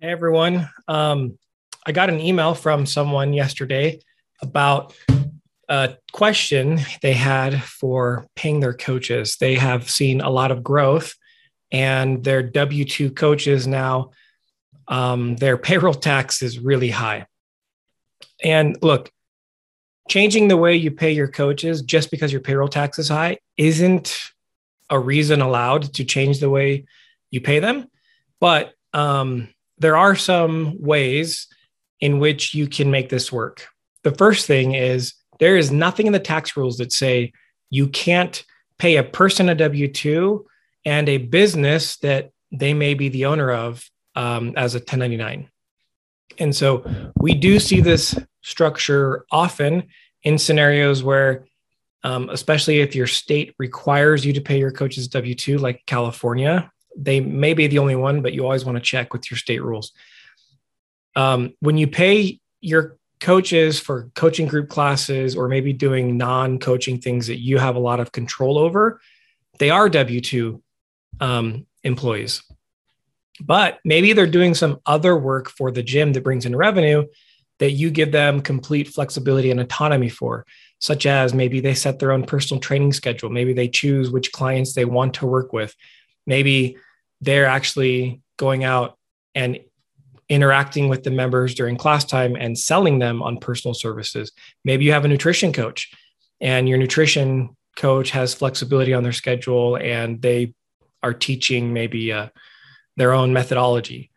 Hey everyone. Um, I got an email from someone yesterday about a question they had for paying their coaches. They have seen a lot of growth and their W 2 coaches now, um, their payroll tax is really high. And look, changing the way you pay your coaches just because your payroll tax is high isn't a reason allowed to change the way you pay them. But um, there are some ways in which you can make this work. The first thing is there is nothing in the tax rules that say you can't pay a person a W 2 and a business that they may be the owner of um, as a 1099. And so we do see this structure often in scenarios where, um, especially if your state requires you to pay your coaches W 2, like California, they may be the only one, but you always want to check with your state rules. Um, when you pay your coaches for coaching group classes or maybe doing non coaching things that you have a lot of control over, they are W 2 um, employees. But maybe they're doing some other work for the gym that brings in revenue that you give them complete flexibility and autonomy for, such as maybe they set their own personal training schedule. Maybe they choose which clients they want to work with. Maybe they're actually going out and interacting with the members during class time and selling them on personal services. Maybe you have a nutrition coach and your nutrition coach has flexibility on their schedule and they are teaching maybe uh, their own methodology.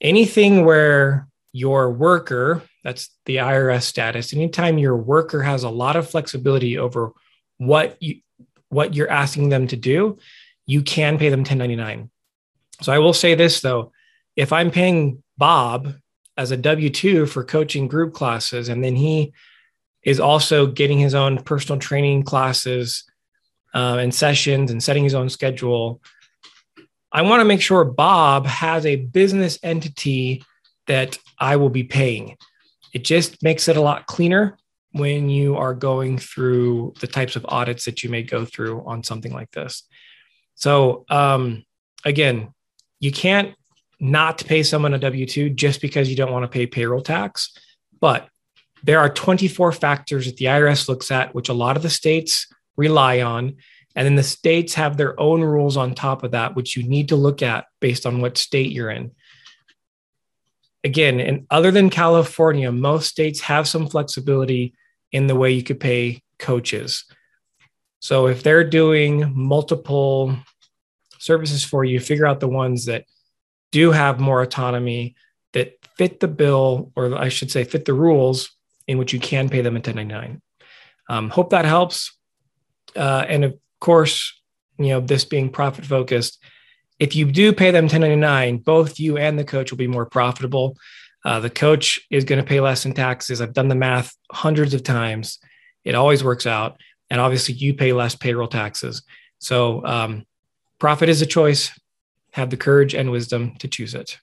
Anything where your worker, that's the IRS status, anytime your worker has a lot of flexibility over what you what you're asking them to do, you can pay them 1099. So I will say this though, if I'm paying Bob as a W 2 for coaching group classes, and then he is also getting his own personal training classes uh, and sessions and setting his own schedule, I want to make sure Bob has a business entity that I will be paying. It just makes it a lot cleaner when you are going through the types of audits that you may go through on something like this. So, um, again, you can't not pay someone a W 2 just because you don't want to pay payroll tax. But there are 24 factors that the IRS looks at, which a lot of the states rely on. And then the states have their own rules on top of that, which you need to look at based on what state you're in. Again, and other than California, most states have some flexibility in the way you could pay coaches. So if they're doing multiple services for you, figure out the ones that do have more autonomy that fit the bill, or I should say, fit the rules in which you can pay them in 1099. Um, hope that helps. Uh, and of course, you know, this being profit focused, if you do pay them 1099, both you and the coach will be more profitable. Uh, the coach is going to pay less in taxes. I've done the math hundreds of times. It always works out. And obviously, you pay less payroll taxes. So, um, profit is a choice have the courage and wisdom to choose it.